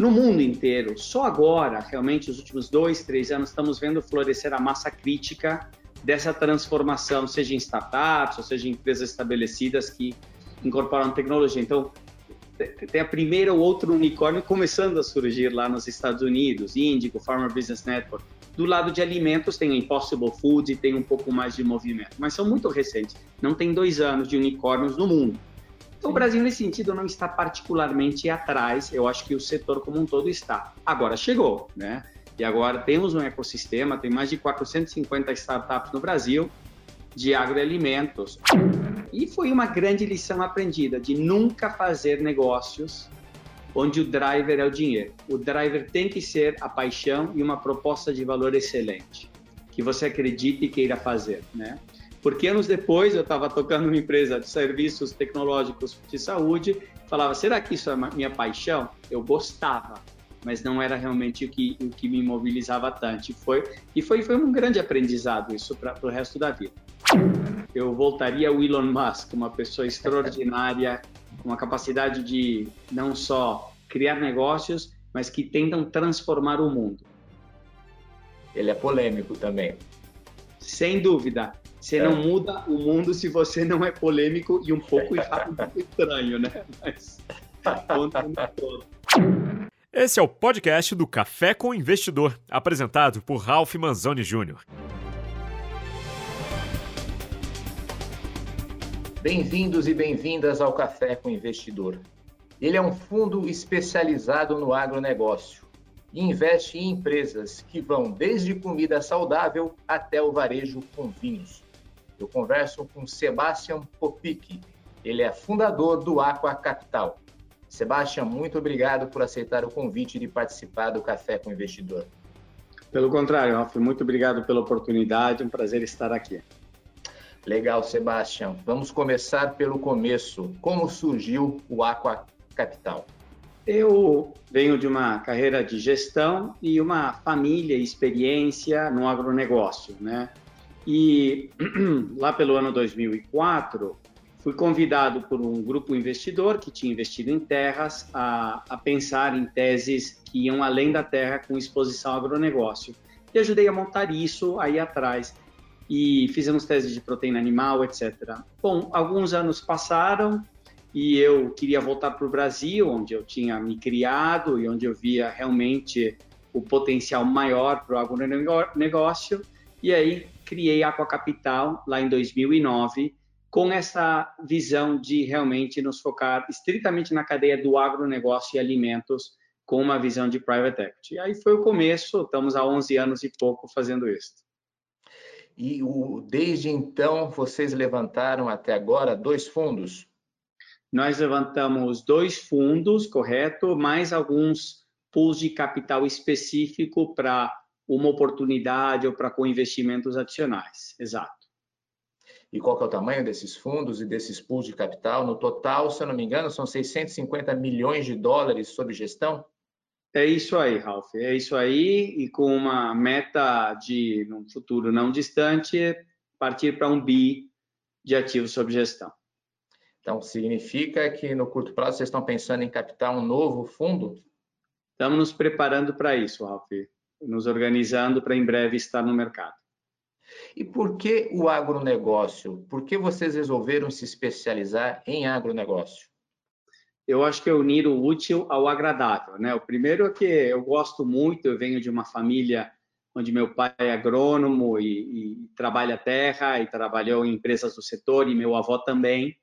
no mundo inteiro. Só agora, realmente, os últimos dois, três anos, estamos vendo florescer a massa crítica dessa transformação, seja em startups, ou seja em empresas estabelecidas que incorporam tecnologia. Então, tem a primeira ou outro unicórnio começando a surgir lá nos Estados Unidos, Índico, Farmer Business Network. Do lado de alimentos tem a Impossible Foods e tem um pouco mais de movimento, mas são muito recentes. Não tem dois anos de unicórnios no mundo. Então, o Brasil, nesse sentido, não está particularmente atrás. Eu acho que o setor como um todo está. Agora chegou, né? E agora temos um ecossistema, tem mais de 450 startups no Brasil de agroalimentos. E foi uma grande lição aprendida de nunca fazer negócios onde o driver é o dinheiro. O driver tem que ser a paixão e uma proposta de valor excelente, que você acredite e queira fazer, né? Porque anos depois eu estava tocando uma empresa de serviços tecnológicos de saúde, falava, será que isso é minha paixão? Eu gostava, mas não era realmente o que, o que me mobilizava tanto. E foi, e foi, foi um grande aprendizado isso para o resto da vida. Eu voltaria ao Elon Musk, uma pessoa extraordinária, com uma capacidade de não só criar negócios, mas que tentam transformar o mundo. Ele é polêmico também. Sem dúvida. Você é. não muda o mundo se você não é polêmico e um pouco estranho, né? Mas todo. Esse é o podcast do Café com Investidor, apresentado por Ralph Manzoni Jr. Bem-vindos e bem-vindas ao Café com Investidor. Ele é um fundo especializado no agronegócio e investe em empresas que vão desde comida saudável até o varejo com vinhos. Eu converso com Sebastian Popic. Ele é fundador do Aqua Capital. Sebastian, muito obrigado por aceitar o convite de participar do Café com o Investidor. Pelo contrário, Ralf, muito obrigado pela oportunidade, um prazer estar aqui. Legal, Sebastian. Vamos começar pelo começo. Como surgiu o Aqua Capital? Eu venho de uma carreira de gestão e uma família e experiência no agronegócio, né? E lá pelo ano 2004, fui convidado por um grupo investidor que tinha investido em terras a, a pensar em teses que iam além da terra com exposição ao agronegócio. E ajudei a montar isso aí atrás. E fizemos teses de proteína animal, etc. Bom, alguns anos passaram e eu queria voltar para o Brasil, onde eu tinha me criado e onde eu via realmente o potencial maior para o agronegócio. E aí criei a Aqua Capital lá em 2009, com essa visão de realmente nos focar estritamente na cadeia do agronegócio e alimentos, com uma visão de private equity. Aí foi o começo, estamos há 11 anos e pouco fazendo isso. E o, desde então, vocês levantaram até agora dois fundos? Nós levantamos dois fundos, correto, mais alguns pools de capital específico para uma oportunidade ou para com investimentos adicionais. Exato. E qual é o tamanho desses fundos e desses pools de capital? No total, se eu não me engano, são 650 milhões de dólares sob gestão? É isso aí, Ralph. É isso aí, e com uma meta de, num futuro não distante, partir para um bi de ativos sob gestão. Então, significa que no curto prazo vocês estão pensando em captar um novo fundo? Estamos nos preparando para isso, Ralph nos organizando para em breve estar no mercado. E por que o agronegócio? Por que vocês resolveram se especializar em agronegócio? Eu acho que é unir o útil ao agradável, né? O primeiro é que eu gosto muito, eu venho de uma família onde meu pai é agrônomo e, e trabalha terra e trabalhou em empresas do setor e meu avô também.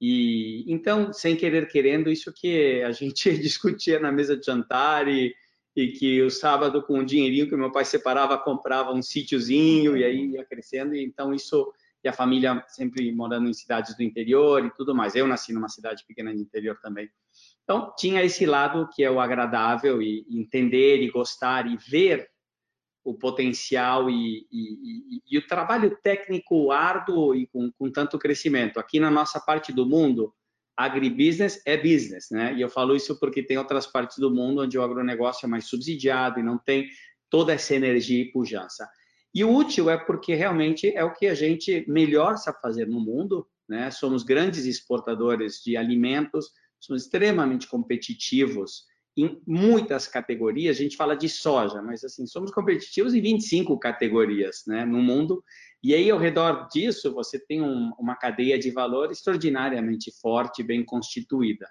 E então, sem querer querendo, isso que a gente discutia na mesa de jantar e e que o sábado, com o dinheirinho que meu pai separava, comprava um sítiozinho e aí ia crescendo. E então, isso, e a família sempre morando em cidades do interior e tudo mais. Eu nasci numa cidade pequena de interior também. Então, tinha esse lado que é o agradável e entender e gostar e ver o potencial e, e, e, e o trabalho técnico árduo e com, com tanto crescimento. Aqui na nossa parte do mundo, agribusiness é business, né? E eu falo isso porque tem outras partes do mundo onde o agronegócio é mais subsidiado e não tem toda essa energia e pujança. E o útil é porque realmente é o que a gente melhor sabe fazer no mundo, né? Somos grandes exportadores de alimentos, somos extremamente competitivos em muitas categorias, a gente fala de soja, mas assim, somos competitivos em 25 categorias né, no mundo, e aí ao redor disso você tem um, uma cadeia de valor extraordinariamente forte, bem constituída.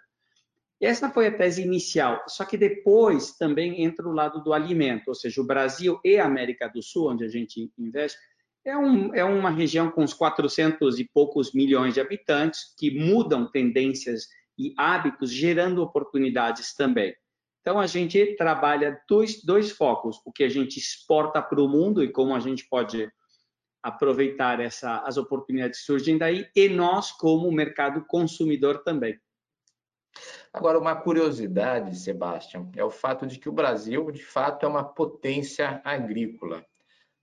E essa foi a tese inicial, só que depois também entra o lado do alimento, ou seja, o Brasil e a América do Sul, onde a gente investe, é, um, é uma região com uns 400 e poucos milhões de habitantes que mudam tendências e hábitos, gerando oportunidades também. Então, a gente trabalha dois, dois focos: o que a gente exporta para o mundo e como a gente pode aproveitar essa, as oportunidades que surgem daí, e nós, como mercado consumidor também. Agora, uma curiosidade, Sebastião, é o fato de que o Brasil, de fato, é uma potência agrícola.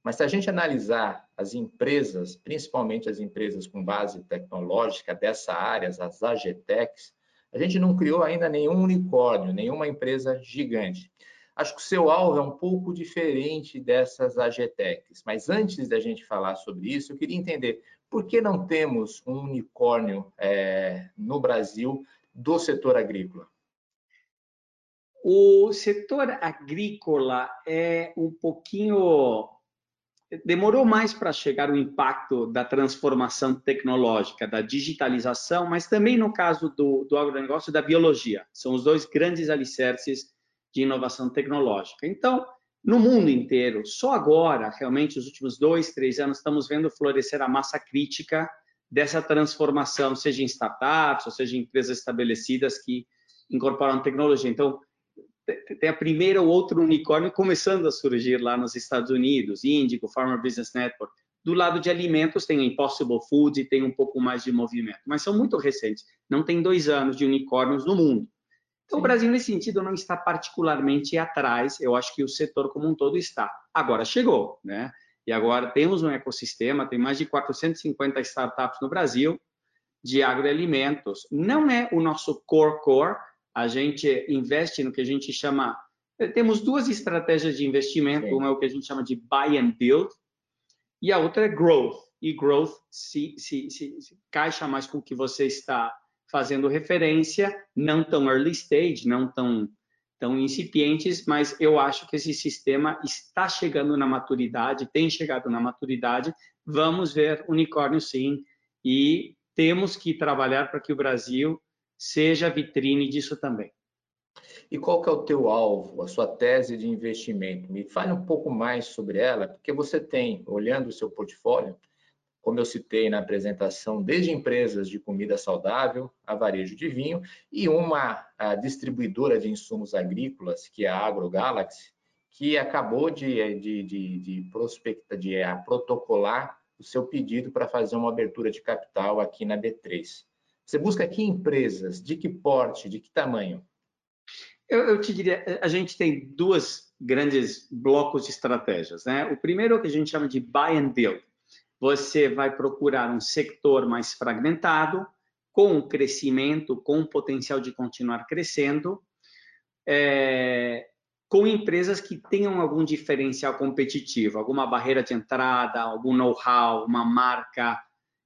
Mas se a gente analisar as empresas, principalmente as empresas com base tecnológica dessa área, as AGTECs, a gente não criou ainda nenhum unicórnio, nenhuma empresa gigante. Acho que o seu alvo é um pouco diferente dessas AGTECs, mas antes da gente falar sobre isso, eu queria entender por que não temos um unicórnio é, no Brasil do setor agrícola? O setor agrícola é um pouquinho demorou mais para chegar o impacto da transformação tecnológica, da digitalização, mas também no caso do, do agronegócio da biologia. São os dois grandes alicerces de inovação tecnológica. Então, no mundo inteiro, só agora, realmente, os últimos dois, três anos, estamos vendo florescer a massa crítica dessa transformação, seja em startups, ou seja em empresas estabelecidas que incorporam tecnologia. Então, tem a primeira ou outro unicórnio começando a surgir lá nos Estados Unidos, Índico, Farmer Business Network. Do lado de alimentos tem a Impossible Foods e tem um pouco mais de movimento, mas são muito recentes. Não tem dois anos de unicórnios no mundo. Então, Sim. o Brasil, nesse sentido, não está particularmente atrás. Eu acho que o setor como um todo está. Agora chegou, né? E agora temos um ecossistema, tem mais de 450 startups no Brasil de agroalimentos. Não é o nosso core core, a gente investe no que a gente chama. Eh, temos duas estratégias de investimento, Sim. uma é o que a gente chama de buy and build, e a outra é growth. E growth se, se, se, se caixa mais com o que você está fazendo referência, não tão early stage, não tão, tão incipientes, mas eu acho que esse sistema está chegando na maturidade, tem chegado na maturidade. Vamos ver unicórnio sim, e temos que trabalhar para que o Brasil seja vitrine disso também. E qual que é o teu alvo, a sua tese de investimento? Me fale um pouco mais sobre ela, porque você tem, olhando o seu portfólio, como eu citei na apresentação, desde empresas de comida saudável a varejo de vinho e uma distribuidora de insumos agrícolas, que é a AgroGalaxy, que acabou de, de, de, de, prospecta, de a, protocolar o seu pedido para fazer uma abertura de capital aqui na B3. Você busca que empresas? De que porte? De que tamanho? Eu, eu, te diria, a gente tem duas grandes blocos de estratégias. Né? O primeiro é o que a gente chama de buy and build. Você vai procurar um setor mais fragmentado, com crescimento, com potencial de continuar crescendo, é, com empresas que tenham algum diferencial competitivo, alguma barreira de entrada, algum know-how, uma marca,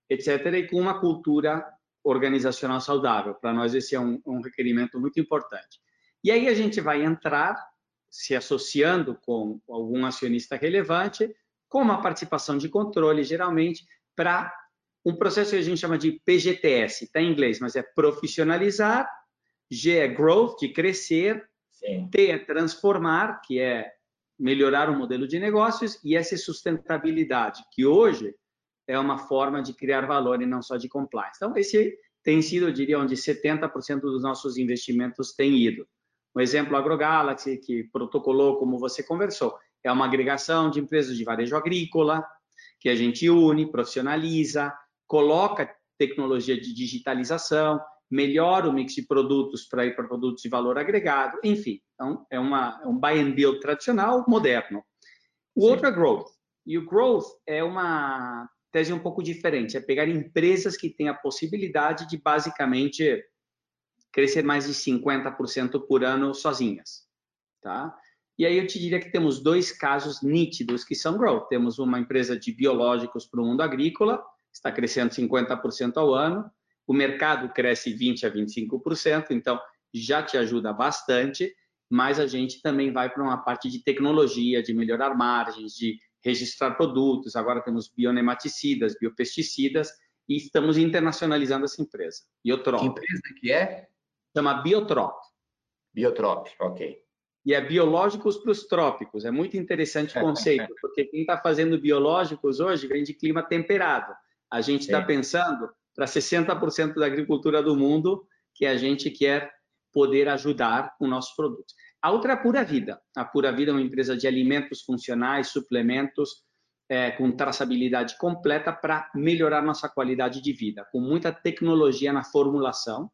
etc., e com uma cultura organizacional saudável. Para nós, esse é um, um requerimento muito importante. E aí a gente vai entrar se associando com algum acionista relevante, com uma participação de controle, geralmente, para um processo que a gente chama de PGTS, está em inglês, mas é profissionalizar, G é growth, de crescer, Sim. T é transformar, que é melhorar o modelo de negócios, e S é sustentabilidade, que hoje é uma forma de criar valor e não só de compliance. Então, esse tem sido, eu diria, onde 70% dos nossos investimentos têm ido. Um exemplo, a AgroGalaxy, que protocolou, como você conversou, é uma agregação de empresas de varejo agrícola, que a gente une, profissionaliza, coloca tecnologia de digitalização, melhora o mix de produtos para ir para produtos de valor agregado, enfim. Então, é, uma, é um buy and build tradicional, moderno. O Sim. outro é growth. E o growth é uma tese um pouco diferente, é pegar empresas que têm a possibilidade de basicamente crescer mais de 50% por ano sozinhas, tá? E aí eu te diria que temos dois casos nítidos que são growth. Temos uma empresa de biológicos para o mundo agrícola, está crescendo 50% ao ano, o mercado cresce 20 a 25%, então já te ajuda bastante. mas a gente também vai para uma parte de tecnologia, de melhorar margens, de registrar produtos. Agora temos bionematicidas, biopesticidas e estamos internacionalizando essa empresa. Biotrop. Que empresa que é? Chama Biotrop. Biotrop, ok. E é biológicos para os trópicos. É muito interessante o conceito, porque quem está fazendo biológicos hoje vem de clima temperado. A gente está pensando para 60% da agricultura do mundo que a gente quer poder ajudar com nossos produtos. A outra é a Pura Vida. A Pura Vida é uma empresa de alimentos funcionais, suplementos, é, com traçabilidade completa para melhorar nossa qualidade de vida, com muita tecnologia na formulação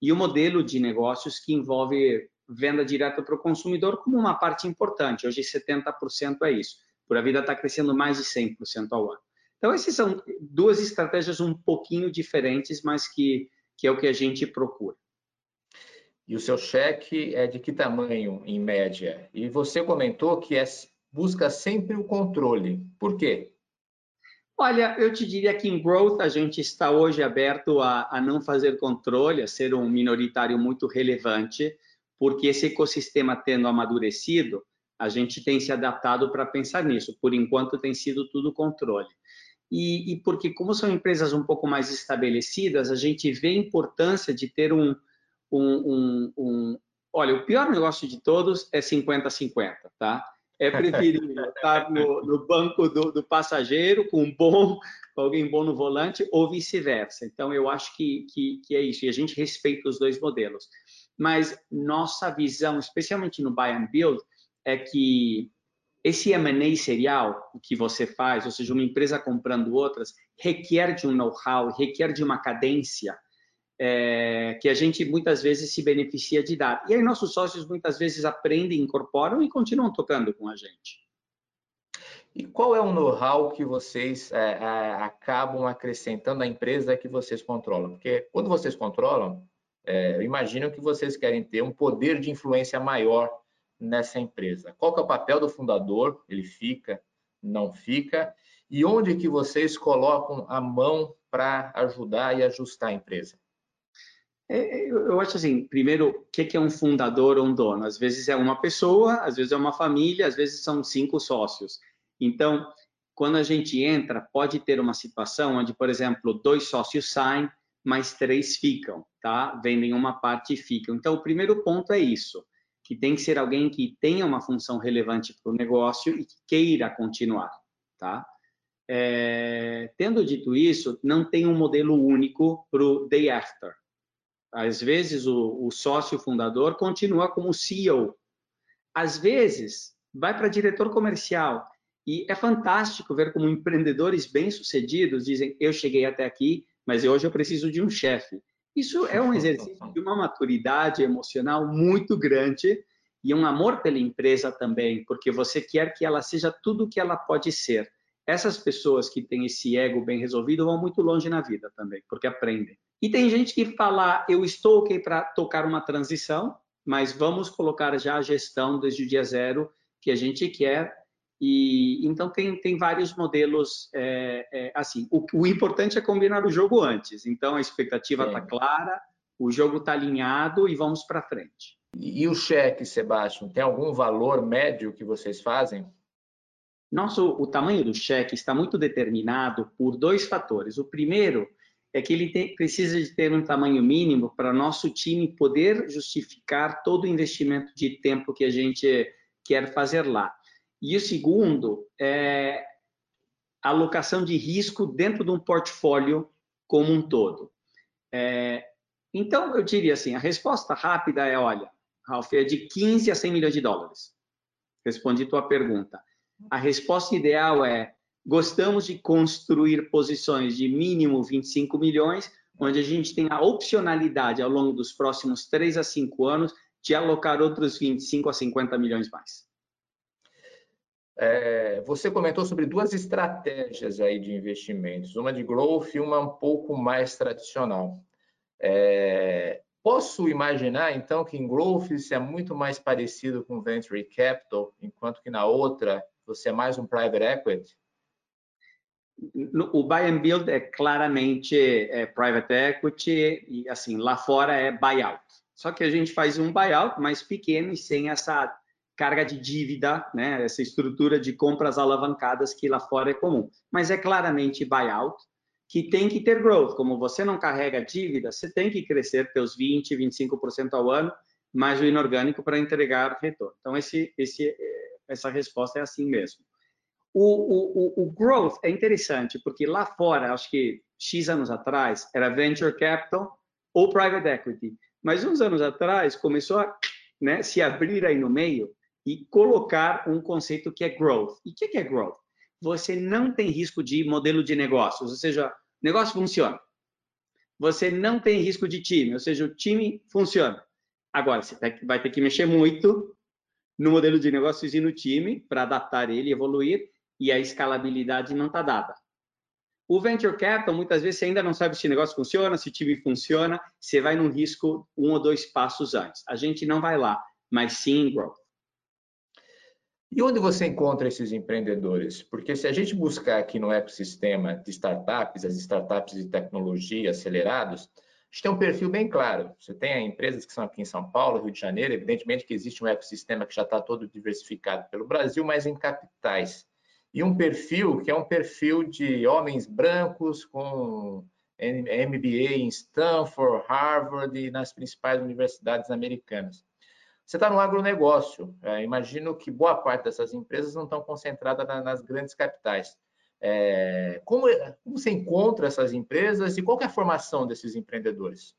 e o modelo de negócios que envolve venda direta para o consumidor como uma parte importante. Hoje, 70% é isso. Pura Vida está crescendo mais de 100% ao ano. Então, essas são duas estratégias um pouquinho diferentes, mas que, que é o que a gente procura. E o seu cheque é de que tamanho, em média? E você comentou que é, busca sempre o controle. Por quê? Olha, eu te diria que em growth a gente está hoje aberto a, a não fazer controle, a ser um minoritário muito relevante, porque esse ecossistema tendo amadurecido, a gente tem se adaptado para pensar nisso. Por enquanto tem sido tudo controle. E, e, porque como são empresas um pouco mais estabelecidas, a gente vê a importância de ter um, um, um, um, olha, o pior negócio de todos é 50-50, tá? É preferível estar no, no banco do, do, passageiro com um bom, alguém bom no volante ou vice-versa. Então, eu acho que, que, que, é isso. E a gente respeita os dois modelos. Mas nossa visão, especialmente no buy and build, é que esse M&A serial que você faz, ou seja, uma empresa comprando outras, requer de um know-how, requer de uma cadência é, que a gente muitas vezes se beneficia de dar. E aí nossos sócios muitas vezes aprendem, incorporam e continuam tocando com a gente. E qual é o know-how que vocês é, é, acabam acrescentando à empresa que vocês controlam? Porque quando vocês controlam, é, eu imagino que vocês querem ter um poder de influência maior nessa empresa. Qual é o papel do fundador? Ele fica, não fica? E onde que vocês colocam a mão para ajudar e ajustar a empresa? É, é, eu acho assim, primeiro, o que é um fundador ou um dono? Às vezes é uma pessoa, às vezes é uma família, às vezes são cinco sócios. Então, quando a gente entra, pode ter uma situação onde, por exemplo, dois sócios saem, mas três ficam, tá? Vendem uma parte e ficam. Então, o primeiro ponto é isso, que tem que ser alguém que tenha uma função relevante para o negócio e que queira continuar, tá? É, tendo dito isso, não tem um modelo único para o day after às vezes, o, o sócio fundador continua como CEO. Às vezes, vai para diretor comercial. E é fantástico ver como empreendedores bem-sucedidos dizem: Eu cheguei até aqui, mas hoje eu preciso de um chefe. Isso é um exercício de uma maturidade emocional muito grande e um amor pela empresa também, porque você quer que ela seja tudo o que ela pode ser. Essas pessoas que têm esse ego bem resolvido vão muito longe na vida também, porque aprendem. E tem gente que fala, eu estou ok para tocar uma transição, mas vamos colocar já a gestão desde o dia zero que a gente quer. E então tem, tem vários modelos é, é, assim. O, o, importante é combinar o jogo antes. Então a expectativa está clara, o jogo está alinhado e vamos para frente. E, e o cheque, Sebastião, tem algum valor médio que vocês fazem? Nosso, o tamanho do cheque está muito determinado por dois fatores. O primeiro é que ele tem, precisa de ter um tamanho mínimo para nosso time poder justificar todo o investimento de tempo que a gente quer fazer lá. E o segundo é a alocação de risco dentro de um portfólio como um todo. É, então, eu diria assim, a resposta rápida é, olha, Ralf, é de 15 a 100 milhões de dólares. Respondi tua pergunta. A resposta ideal é Gostamos de construir posições de mínimo 25 milhões, onde a gente tem a opcionalidade ao longo dos próximos 3 a 5 anos de alocar outros 25 a 50 milhões mais. É, você comentou sobre duas estratégias aí de investimentos, uma de growth e uma um pouco mais tradicional. É, posso imaginar, então, que em growth isso é muito mais parecido com venture capital, enquanto que na outra você é mais um private equity? o buy and build é claramente é private equity e assim lá fora é buyout, Só que a gente faz um buyout mais pequeno e sem essa carga de dívida, né? essa estrutura de compras alavancadas que lá fora é comum. Mas é claramente buyout, que tem que ter growth. Como você não carrega dívida, você tem que crescer seus 20%, 25% ao ano, mais o inorgânico para entregar retorno. Então, esse, esse, essa resposta é assim mesmo. O, o, o, growth é interessante, porque lá fora, acho que X anos atrás, era venture capital ou private equity. Mas uns anos atrás, começou a né, se abrir aí no meio e colocar um conceito que é growth. E o que, é growth? Você não tem risco de modelo de negócios, ou seja, o negócio funciona. Você não tem risco de time, ou seja, o time funciona. Agora, você vai ter que mexer muito no modelo de negócios e no time para adaptar ele, evoluir, e a escalabilidade não está dada. O venture capital, muitas vezes, você ainda não sabe se o negócio funciona, se o time funciona, você vai num risco um ou dois passos antes. A gente não vai lá, mas sim growth. E onde você encontra esses empreendedores? Porque se a gente buscar aqui no ecossistema de startups, as startups de tecnologia acelerados, a gente tem um perfil bem claro. Você tem empresas que são aqui em São Paulo, Rio de Janeiro, evidentemente que existe um ecossistema que já está todo diversificado pelo Brasil, mas em capitais e um perfil que é um perfil de homens brancos com MBA em Stanford, Harvard e nas principais universidades americanas. Você está no agronegócio. É, imagino que boa parte dessas empresas não estão concentradas na, nas grandes capitais. É, como, como, você encontra essas empresas e qual é a formação desses empreendedores?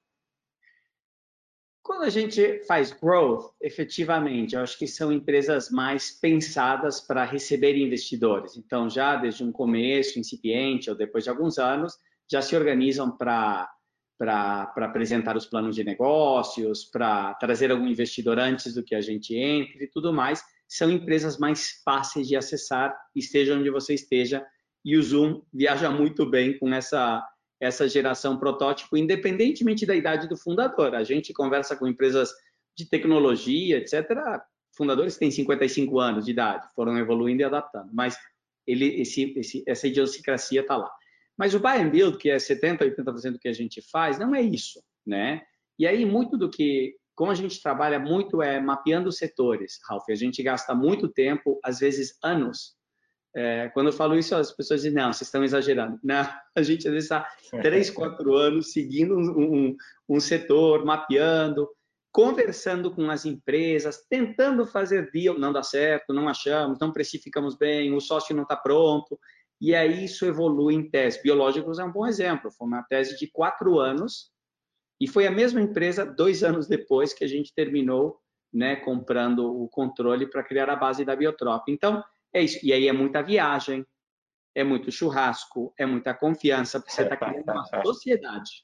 Quando a gente faz growth, efetivamente, eu acho que são empresas mais pensadas para receber investidores. Então, já desde um começo incipiente ou depois de alguns anos, já se organizam para para apresentar os planos de negócios, para trazer algum investidor antes do que a gente entre e tudo mais. São empresas mais fáceis de acessar, esteja onde você esteja, e o Zoom viaja muito bem com essa essa geração protótipo, independentemente da idade do fundador. A gente conversa com empresas de tecnologia, etc. Fundadores têm 55 anos de idade, foram evoluindo e adaptando, mas ele, esse, esse, essa idiosincrasia está lá. Mas o buy and build, que é 70%, 80% do que a gente faz, não é isso, né? E aí, muito do que, como a gente trabalha muito é mapeando setores, Ralf, a gente gasta muito tempo, às vezes anos, é, quando eu falo isso, as pessoas dizem, não, vocês estão exagerando. Não, a gente às vezes está três, quatro anos seguindo um, um, um, setor, mapeando, conversando com as empresas, tentando fazer deal, não dá certo, não achamos, não precificamos bem, o sócio não está pronto, e aí isso evolui em tese. Biológicos é um bom exemplo, foi uma tese de quatro anos, e foi a mesma empresa, dois anos depois, que a gente terminou né, comprando o controle para criar a base da Biotrop. Então, é isso. E aí é muita viagem, é muito churrasco, é muita confiança, porque você está criando uma sociedade.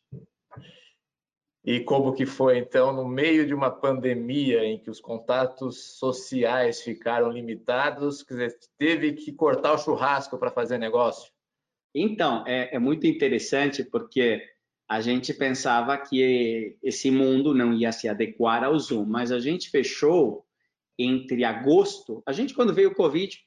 E como que foi, então, no meio de uma pandemia em que os contatos sociais ficaram limitados, quer dizer, teve que cortar o churrasco para fazer negócio? Então, é, é, muito interessante porque a gente pensava que esse mundo não ia se adequar ao Zoom, mas a gente fechou entre agosto, a gente quando veio o Covid,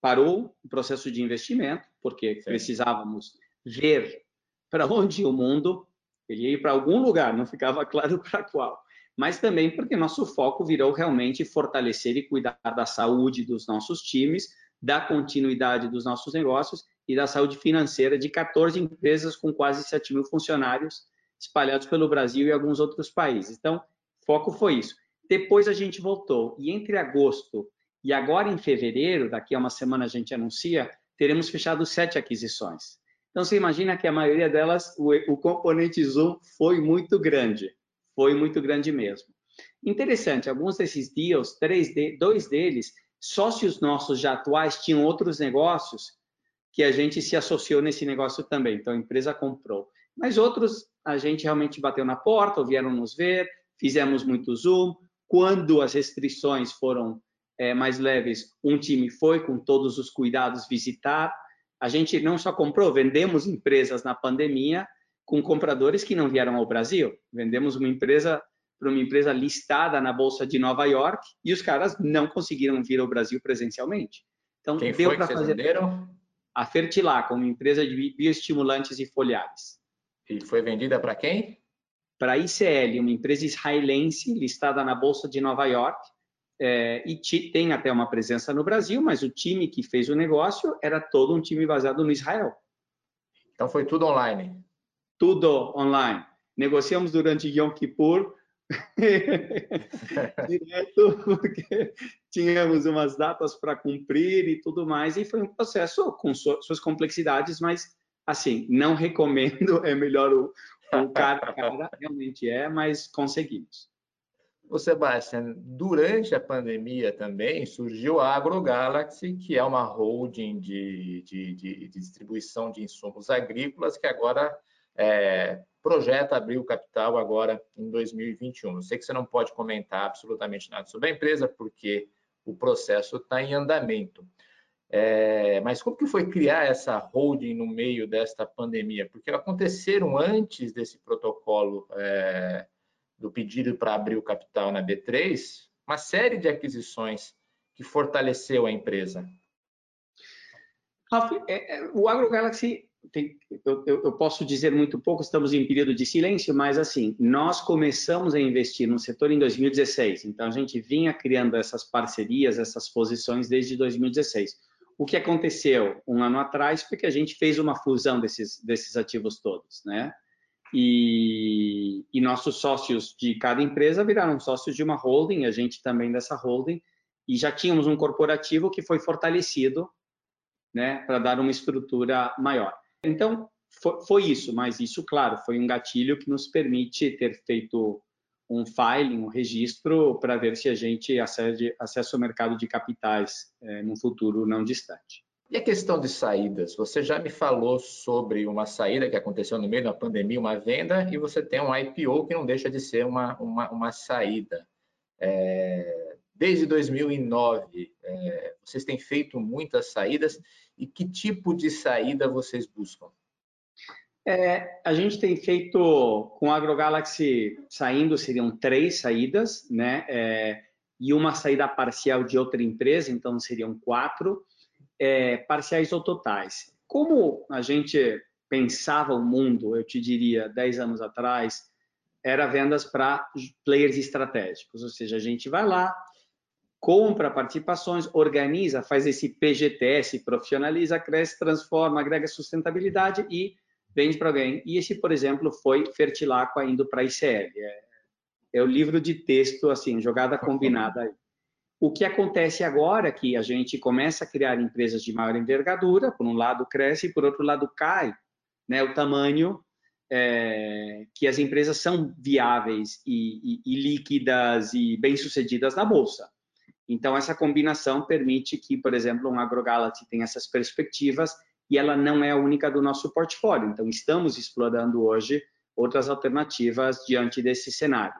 parou o processo de investimento, porque Sim. precisávamos ver para onde o mundo ele ia para algum lugar, não ficava claro para qual. Mas também porque nosso foco virou realmente fortalecer e cuidar da saúde dos nossos times, da continuidade dos nossos negócios e da saúde financeira de 14 empresas com quase 7 mil funcionários espalhados pelo Brasil e alguns outros países. Então, foco foi isso. Depois a gente voltou e entre agosto e agora, em fevereiro, daqui a uma semana a gente anuncia, teremos fechado sete aquisições. Então, você imagina que a maioria delas, o, o componente Zoom foi muito grande. Foi muito grande mesmo. Interessante, alguns desses deals, três de, dois deles, sócios nossos já atuais tinham outros negócios que a gente se associou nesse negócio também. Então, a empresa comprou. Mas outros, a gente realmente bateu na porta, ou vieram nos ver, fizemos muito Zoom. Quando as restrições foram é, mais leves, um time foi com todos os cuidados visitar. A gente não só comprou, vendemos empresas na pandemia com compradores que não vieram ao Brasil. Vendemos uma empresa para uma empresa listada na bolsa de Nova York e os caras não conseguiram vir ao Brasil presencialmente. Então Quem deu para fazer venderam? a Fertilac, uma empresa de bioestimulantes e foliares. E foi vendida para quem? para a ICL, uma empresa israelense listada na Bolsa de Nova York, é, e tem até uma presença no Brasil, mas o time que fez o negócio era todo um time baseado no Israel. Então foi tudo online? Tudo online. Negociamos durante Yom Kippur, direto, porque tínhamos umas datas para cumprir e tudo mais, e foi um processo com suas complexidades, mas, assim, não recomendo, é melhor o, o cara a cara, realmente é, mas conseguimos. Ô Sebastião, durante a pandemia também surgiu a AgroGalaxy, que é uma holding de, de, de, de distribuição de insumos agrícolas, que agora é, projeta abrir o capital agora em 2021. Eu sei que você não pode comentar absolutamente nada sobre a empresa, porque o processo está em andamento. É, mas como que foi criar essa holding no meio desta pandemia? Porque aconteceram antes desse protocolo é, do pedido para abrir o capital na B3, uma série de aquisições que fortaleceu a empresa. Ralf, é, é, o AgroGalaxy tem, eu, eu, posso dizer muito pouco, estamos em período de silêncio, mas assim, nós começamos a investir no setor em 2016, então a gente vinha criando essas parcerias, essas posições desde 2016. O que aconteceu um ano atrás foi que a gente fez uma fusão desses, desses ativos todos, né? E, e nossos sócios de cada empresa viraram sócios de uma holding, a gente também dessa holding, e já tínhamos um corporativo que foi fortalecido né, para dar uma estrutura maior. Então, foi, foi, isso, mas isso, claro, foi um gatilho que nos permite ter feito um filing, um registro, para ver se a gente acede, acessa o mercado de capitais é, num futuro não distante. E a questão de saídas? Você já me falou sobre uma saída que aconteceu no meio da pandemia, uma venda, e você tem um IPO que não deixa de ser uma, uma, uma saída. É, desde 2009, é, vocês têm feito muitas saídas e que tipo de saída vocês buscam? É, a gente tem feito com a AgroGalaxy saindo, seriam três saídas, né? É, e uma saída parcial de outra empresa, então seriam quatro, é, parciais ou totais. Como a gente pensava o mundo, eu te diria, dez anos atrás, era vendas para players estratégicos, ou seja, a gente vai lá, compra participações, organiza, faz esse PGTS, profissionaliza, cresce, transforma, agrega sustentabilidade e vende para alguém. E esse, por exemplo, foi Fertilacqua indo para a ICL. É, é, o livro de texto, assim, jogada combinada aí. O que acontece agora é que a gente começa a criar empresas de maior envergadura, por um lado cresce e por outro lado cai né, o tamanho é, que as empresas são viáveis e, e, e líquidas e bem-sucedidas na Bolsa. Então, essa combinação permite que, por exemplo, um AgroGalaxy tenha essas perspectivas e ela não é a única do nosso portfólio. Então, estamos explorando hoje outras alternativas diante desse cenário.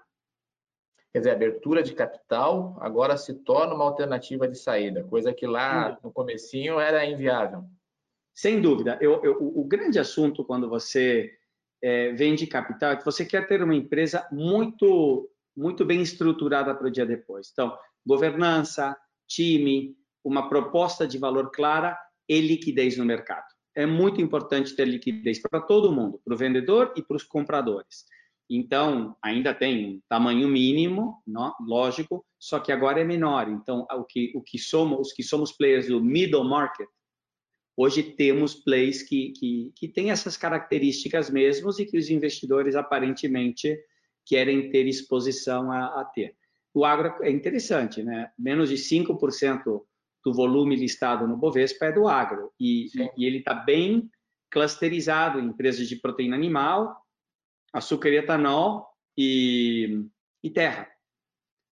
Quer dizer, a abertura de capital agora se torna uma alternativa de saída, coisa que lá no comecinho era inviável. Sem dúvida. Eu, eu, o grande assunto quando você é, vende capital é que você quer ter uma empresa muito, muito bem estruturada para o dia depois. Então, governança, time, uma proposta de valor clara e liquidez no mercado. É muito importante ter liquidez para todo mundo, para o vendedor e para os compradores. Então, ainda tem um tamanho mínimo, não? lógico, só que agora é menor. Então, o que, o que somos, os que somos players do middle market, hoje temos plays que, que, que têm essas características mesmos e que os investidores aparentemente querem ter exposição a, a ter o agro é interessante, né? Menos de 5% do volume listado no Bovespa é do agro e, e ele está bem clusterizado em empresas de proteína animal, açúcar e etanol e, e terra.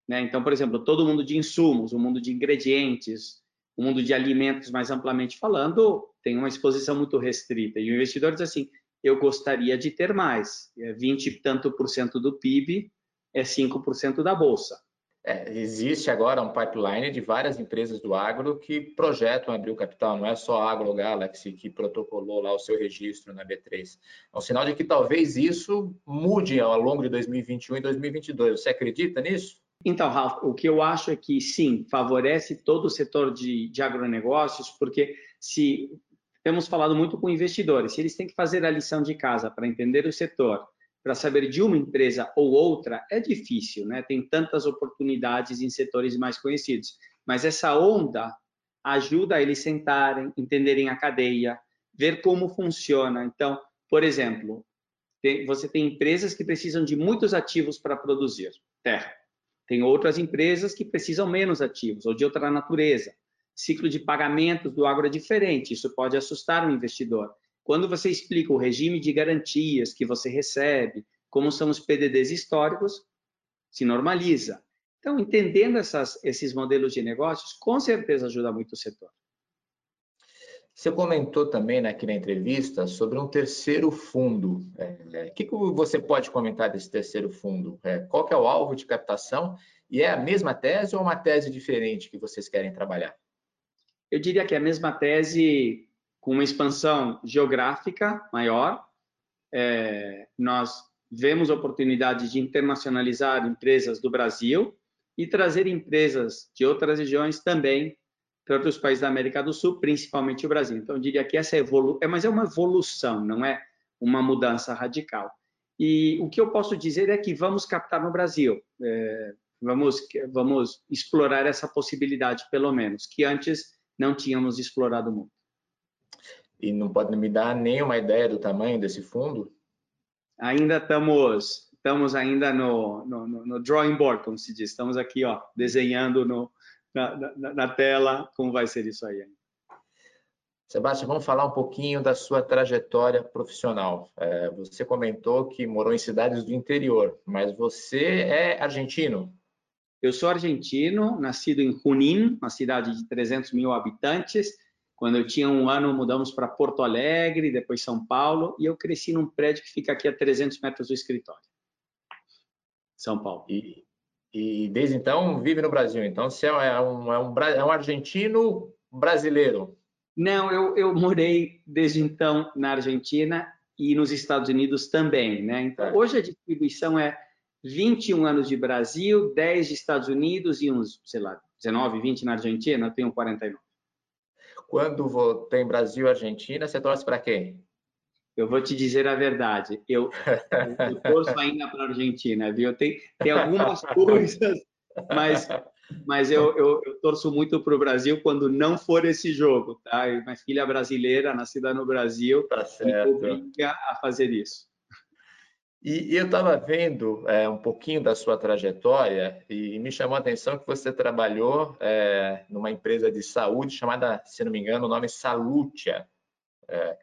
Né? Então, por exemplo, todo mundo de insumos, o mundo de ingredientes, o mundo de alimentos, mais amplamente falando, tem uma exposição muito restrita. E o investidor diz assim: eu gostaria de ter mais, 20 é e tanto por cento do PIB é 5% da bolsa. É, existe agora um pipeline de várias empresas do agro que projetam abrir o capital, não é só a AgroGalaxy que protocolou lá o seu registro na B3. É um sinal de que talvez isso mude ao longo de 2021 e 2022. Você acredita nisso? Então, Ralf, o que eu acho é que sim, favorece todo o setor de, de agronegócios, porque se temos falado muito com investidores, se eles têm que fazer a lição de casa para entender o setor, para saber de uma empresa ou outra é difícil, né? Tem tantas oportunidades em setores mais conhecidos. Mas essa onda ajuda eles sentarem, entenderem a cadeia, ver como funciona. Então, por exemplo, tem, você tem empresas que precisam de muitos ativos para produzir terra. Tem outras empresas que precisam menos ativos ou de outra natureza. Ciclo de pagamentos do agro é diferente, isso pode assustar o investidor. Quando você explica o regime de garantias que você recebe, como são os PDDs históricos, se normaliza. Então, entendendo essas, esses modelos de negócios, com certeza ajuda muito o setor. Você comentou também aqui na entrevista sobre um terceiro fundo. É, é, o que, você pode comentar desse terceiro fundo? É, qual é o alvo de captação? E é a mesma tese ou uma tese diferente que vocês querem trabalhar? Eu diria que é a mesma tese com uma expansão geográfica maior. É, nós vemos oportunidade de internacionalizar empresas do Brasil e trazer empresas de outras regiões também para outros países da América do Sul, principalmente o Brasil. Então, eu diria que essa é, evolu é mas é uma evolução, não é uma mudança radical. E o que eu posso dizer é que vamos captar no Brasil, é, vamos, vamos explorar essa possibilidade, pelo menos, que antes não tínhamos explorado muito. E não pode me dar nenhuma ideia do tamanho desse fundo? Ainda estamos estamos ainda no, no, no, drawing board, como se diz. Estamos aqui, ó, desenhando no, na, na, na tela como vai ser isso aí. Sebastião, vamos falar um pouquinho da sua trajetória profissional. É, você comentou que morou em cidades do interior, mas você é argentino? Eu sou argentino, nascido em Junín, uma cidade de 300 mil habitantes. Quando eu tinha um ano, mudamos para Porto Alegre, depois São Paulo, e eu cresci num prédio que fica aqui a 300 metros do escritório. São Paulo. E, e desde então vive no Brasil. Então você é um, é um, é um argentino brasileiro. Não, eu, eu morei desde então na Argentina e nos Estados Unidos também, né? Então, é. hoje a distribuição é 21 anos de Brasil, 10 de Estados Unidos e uns, sei lá, 19, 20 na Argentina, eu tenho 49. Quando tem Brasil e Argentina, você torce para quem? Eu vou te dizer a verdade. Eu, eu torço ainda para a Argentina, viu? Tem, tem algumas coisas, mas, mas eu, eu, eu torço muito para o Brasil quando não for esse jogo, tá? Minha filha brasileira, nascida no Brasil, tá me obriga a fazer isso. E, eu estava vendo é, um pouquinho da sua trajetória e, me chamou a atenção que você trabalhou é, numa empresa de saúde chamada, se não me engano, o nome Salutia. É,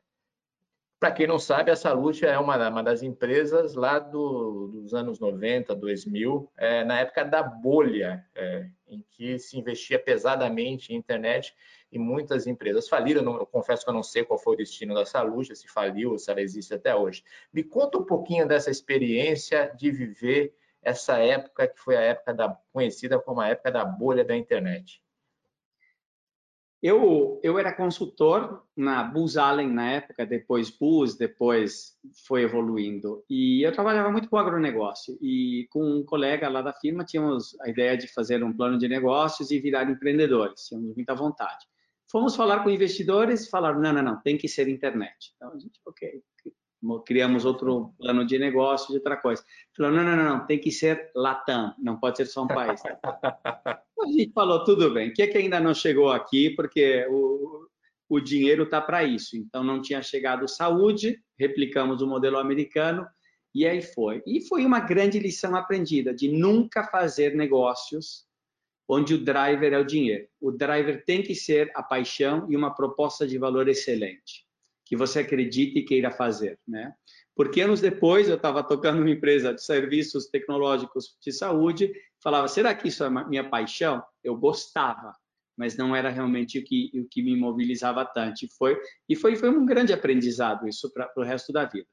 para quem não sabe, a Salute é uma, uma das empresas lá do, dos anos 90, 2000, é, na época da bolha, é, em que se investia pesadamente em internet e muitas empresas faliram. Não, eu confesso que eu não sei qual foi o destino da Salute, se faliu, se ela existe até hoje. Me conta um pouquinho dessa experiência de viver essa época que foi a época da, conhecida como a época da bolha da internet. Eu, eu era consultor na Booz Allen na época, depois Booz, depois foi evoluindo. E eu trabalhava muito com agronegócio. E com um colega lá da firma tínhamos a ideia de fazer um plano de negócios e virar empreendedores. Tínhamos muita vontade. Fomos falar com investidores falaram, não, não, não, tem que ser internet. Então a gente, ok, criamos outro plano de negócio, de outra coisa. Falou, não, não, não, tem que ser Latam, não pode ser só um país. a gente falou, tudo bem, o que, é que ainda não chegou aqui, porque o, o dinheiro está para isso. Então, não tinha chegado saúde, replicamos o modelo americano, e aí foi. E foi uma grande lição aprendida, de nunca fazer negócios onde o driver é o dinheiro. O driver tem que ser a paixão e uma proposta de valor excelente que você acredite e queira fazer, né? Porque anos depois eu estava tocando uma empresa de serviços tecnológicos de saúde, falava, será que isso é minha paixão? Eu gostava, mas não era realmente o que, o que me mobilizava tanto. E foi, e foi, foi um grande aprendizado isso para o resto da vida.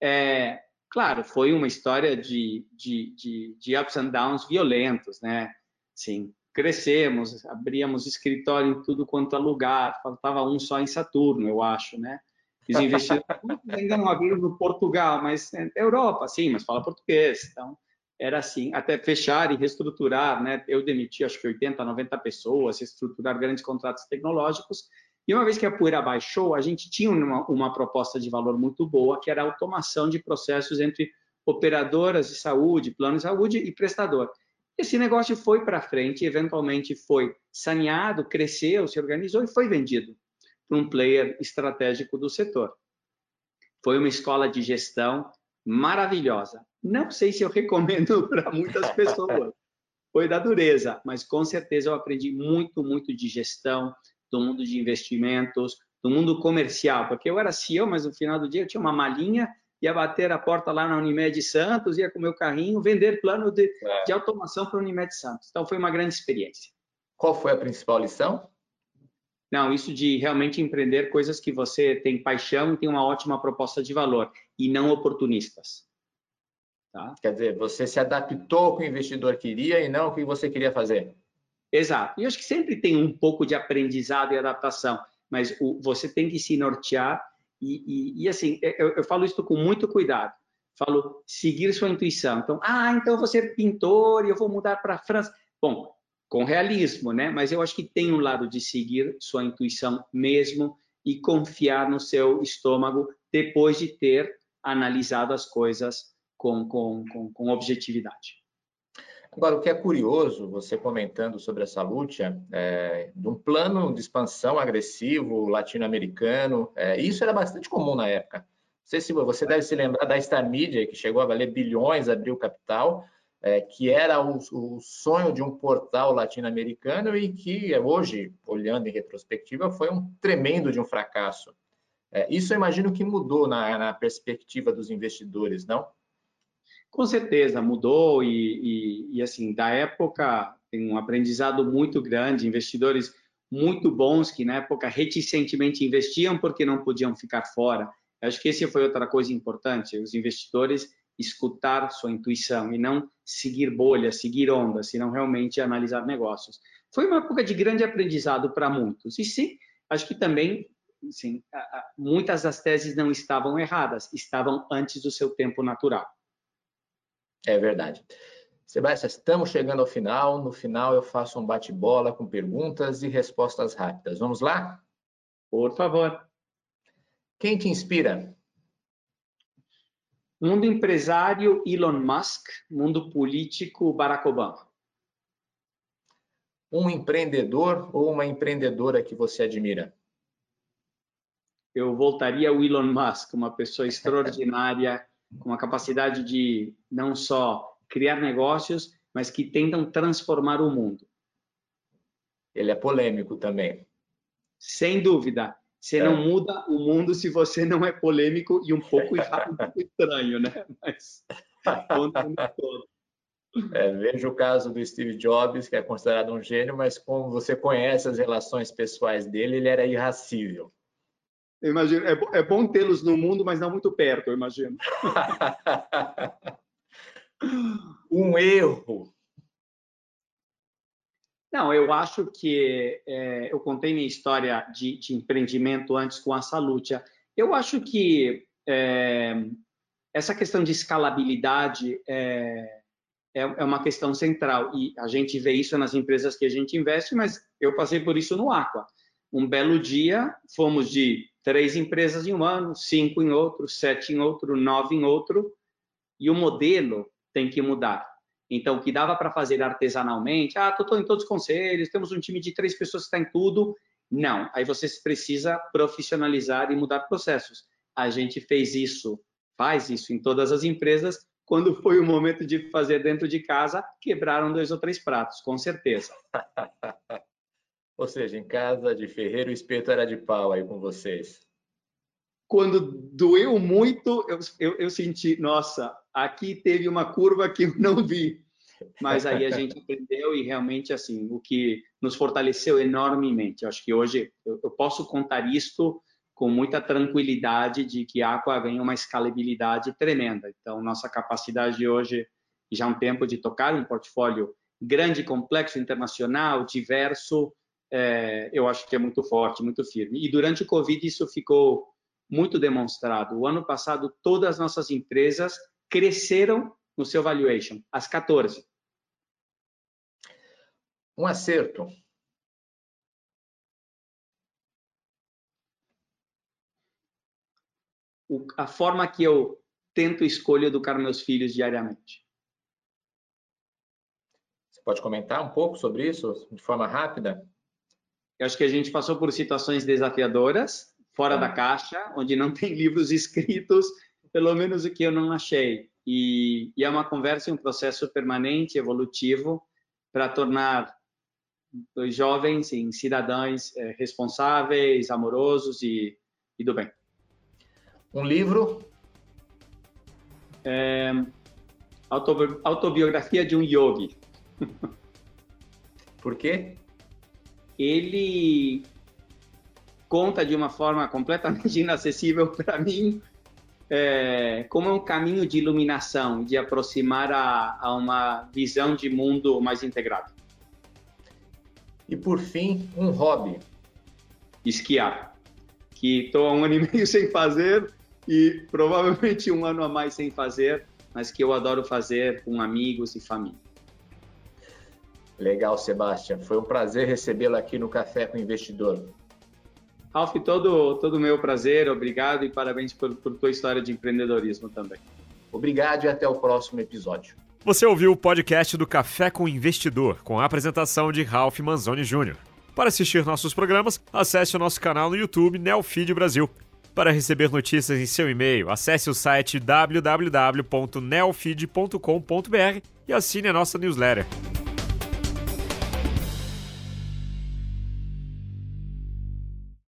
É, claro, foi uma história de, de, de, de ups and downs violentos, né? Sim, crescemos, abríamos escritório em tudo quanto é lugar, faltava um só em Saturno, eu acho, né? Os investidores ainda não abriram no Portugal, mas é Europa, sim, mas fala português, então era assim, até fechar e reestruturar, né? Eu demiti acho que 80, 90 pessoas, reestruturar grandes contratos tecnológicos, e uma vez que a poeira baixou, a gente tinha uma, uma proposta de valor muito boa, que era a automação de processos entre operadoras de saúde, plano de saúde e prestador. Esse negócio foi para frente, eventualmente foi saneado, cresceu, se organizou e foi vendido para um player estratégico do setor. Foi uma escola de gestão maravilhosa. Não sei se eu recomendo para muitas pessoas. Foi da dureza, mas com certeza eu aprendi muito, muito de gestão, do mundo de investimentos, do mundo comercial, porque eu era CEO, mas no final do dia eu tinha uma malinha, ia bater a porta lá na Unimed Santos, ia com meu carrinho vender plano de, é. de automação para a Unimed Santos. Então foi uma grande experiência. Qual foi a principal lição? Não, isso de realmente empreender coisas que você tem paixão e tem uma ótima proposta de valor, e não oportunistas. Tá? Quer dizer, você se adaptou ao que o investidor queria e não ao que você queria fazer. Exato. E eu acho que sempre tem um pouco de aprendizado e adaptação, mas o, você tem que se nortear e, e, e assim, eu, eu, falo isso com muito cuidado. Falo seguir sua intuição. Então, ah, então você é pintor e eu vou mudar para a França. Bom, com realismo, né? Mas eu acho que tem um lado de seguir sua intuição mesmo e confiar no seu estômago depois de ter analisado as coisas com, com, com, com objetividade. Agora, o que é curioso, você comentando sobre essa luta, é, de um plano de expansão agressivo latino-americano, é, isso era bastante comum na época. Não sei se você deve se lembrar da Star Media, que chegou a valer bilhões, abriu capital, é, que era o, o, sonho de um portal latino-americano e que hoje, olhando em retrospectiva, foi um tremendo de um fracasso. É, isso eu imagino que mudou na, na perspectiva dos investidores, não? Com certeza mudou e, e, e, assim da época tem um aprendizado muito grande, investidores muito bons que na época reticentemente investiam porque não podiam ficar fora. Acho que esse foi outra coisa importante, os investidores escutar sua intuição e não seguir bolhas, seguir ondas, senão realmente analisar negócios. Foi uma época de grande aprendizado para muitos. E sim, acho que também sim, muitas das teses não estavam erradas, estavam antes do seu tempo natural. É verdade. Sebastião, estamos chegando ao final. No final, eu faço um bate-bola com perguntas e respostas rápidas. Vamos lá? Por favor. Quem te inspira? Mundo empresário, Elon Musk. Mundo político, Barack Obama. Um empreendedor ou uma empreendedora que você admira? Eu voltaria ao Elon Musk, uma pessoa extraordinária com a capacidade de não só criar negócios, mas que tentam transformar o mundo. Ele é polêmico também. Sem dúvida. Você é. não muda o mundo se você não é polêmico e um pouco, estranho, né? Mas todo. É, veja o caso do Steve Jobs, que é considerado um gênio, mas como você conhece as relações pessoais dele, ele era irracível. Eu imagino, é, é bom tê-los no mundo, mas não muito perto, eu imagino. um erro. Não, eu acho que é, eu contei minha história de, de, empreendimento antes com a Salutia. Eu acho que é, essa questão de escalabilidade é, é, é, uma questão central e a gente vê isso nas empresas que a gente investe, mas eu passei por isso no Aqua. Um belo dia, fomos de três empresas em um ano, cinco em outro, sete em outro, nove em outro, e o modelo tem que mudar. Então, o que dava para fazer artesanalmente, ah, estou em todos os conselhos, temos um time de três pessoas que está em tudo. Não, aí você precisa profissionalizar e mudar processos. A gente fez isso, faz isso em todas as empresas. Quando foi o momento de fazer dentro de casa, quebraram dois ou três pratos, com certeza. Ou seja, em casa de ferreiro, o espeto era de pau aí com vocês. Quando doeu muito, eu, eu, eu senti, nossa, aqui teve uma curva que eu não vi. Mas aí a gente aprendeu e realmente, assim, o que nos fortaleceu enormemente. Eu acho que hoje eu, eu posso contar isto com muita tranquilidade de que a Aqua ganha uma escalabilidade tremenda. Então, nossa capacidade hoje, já há um tempo, de tocar um portfólio grande, complexo, internacional, diverso, é, eu acho que é muito forte, muito firme. E durante o Covid isso ficou muito demonstrado. O ano passado, todas as nossas empresas cresceram no seu valuation, as 14. Um acerto. O, a forma que eu tento escolha educar meus filhos diariamente. Você pode comentar um pouco sobre isso de forma rápida? Eu acho que a gente passou por situações desafiadoras, fora da caixa, onde não tem livros escritos, pelo menos o que eu não achei. E, e é uma conversa e um processo permanente, evolutivo, para tornar os jovens em cidadãos é, responsáveis, amorosos e, e, do bem. Um livro? É, autobiografia de um yogi. Por quê? Ele conta de uma forma completamente inacessível para mim é, como é um caminho de iluminação, de aproximar a, a uma visão de mundo mais integrado. E por fim, um hobby. Esquiar, que estou há um ano e meio sem fazer e provavelmente um ano a mais sem fazer, mas que eu adoro fazer com amigos e família. Legal, Sebastião. Foi um prazer recebê-lo aqui no Café com o Investidor. Ralf, todo todo meu prazer, obrigado e parabéns por, por tua história de empreendedorismo também. Obrigado e até o próximo episódio. Você ouviu o podcast do Café com o Investidor, com a apresentação de Ralph Manzoni Jr. Para assistir nossos programas, acesse o nosso canal no YouTube Neofeed Brasil. Para receber notícias em seu e-mail, acesse o site www.neofeed.com.br e assine a nossa newsletter.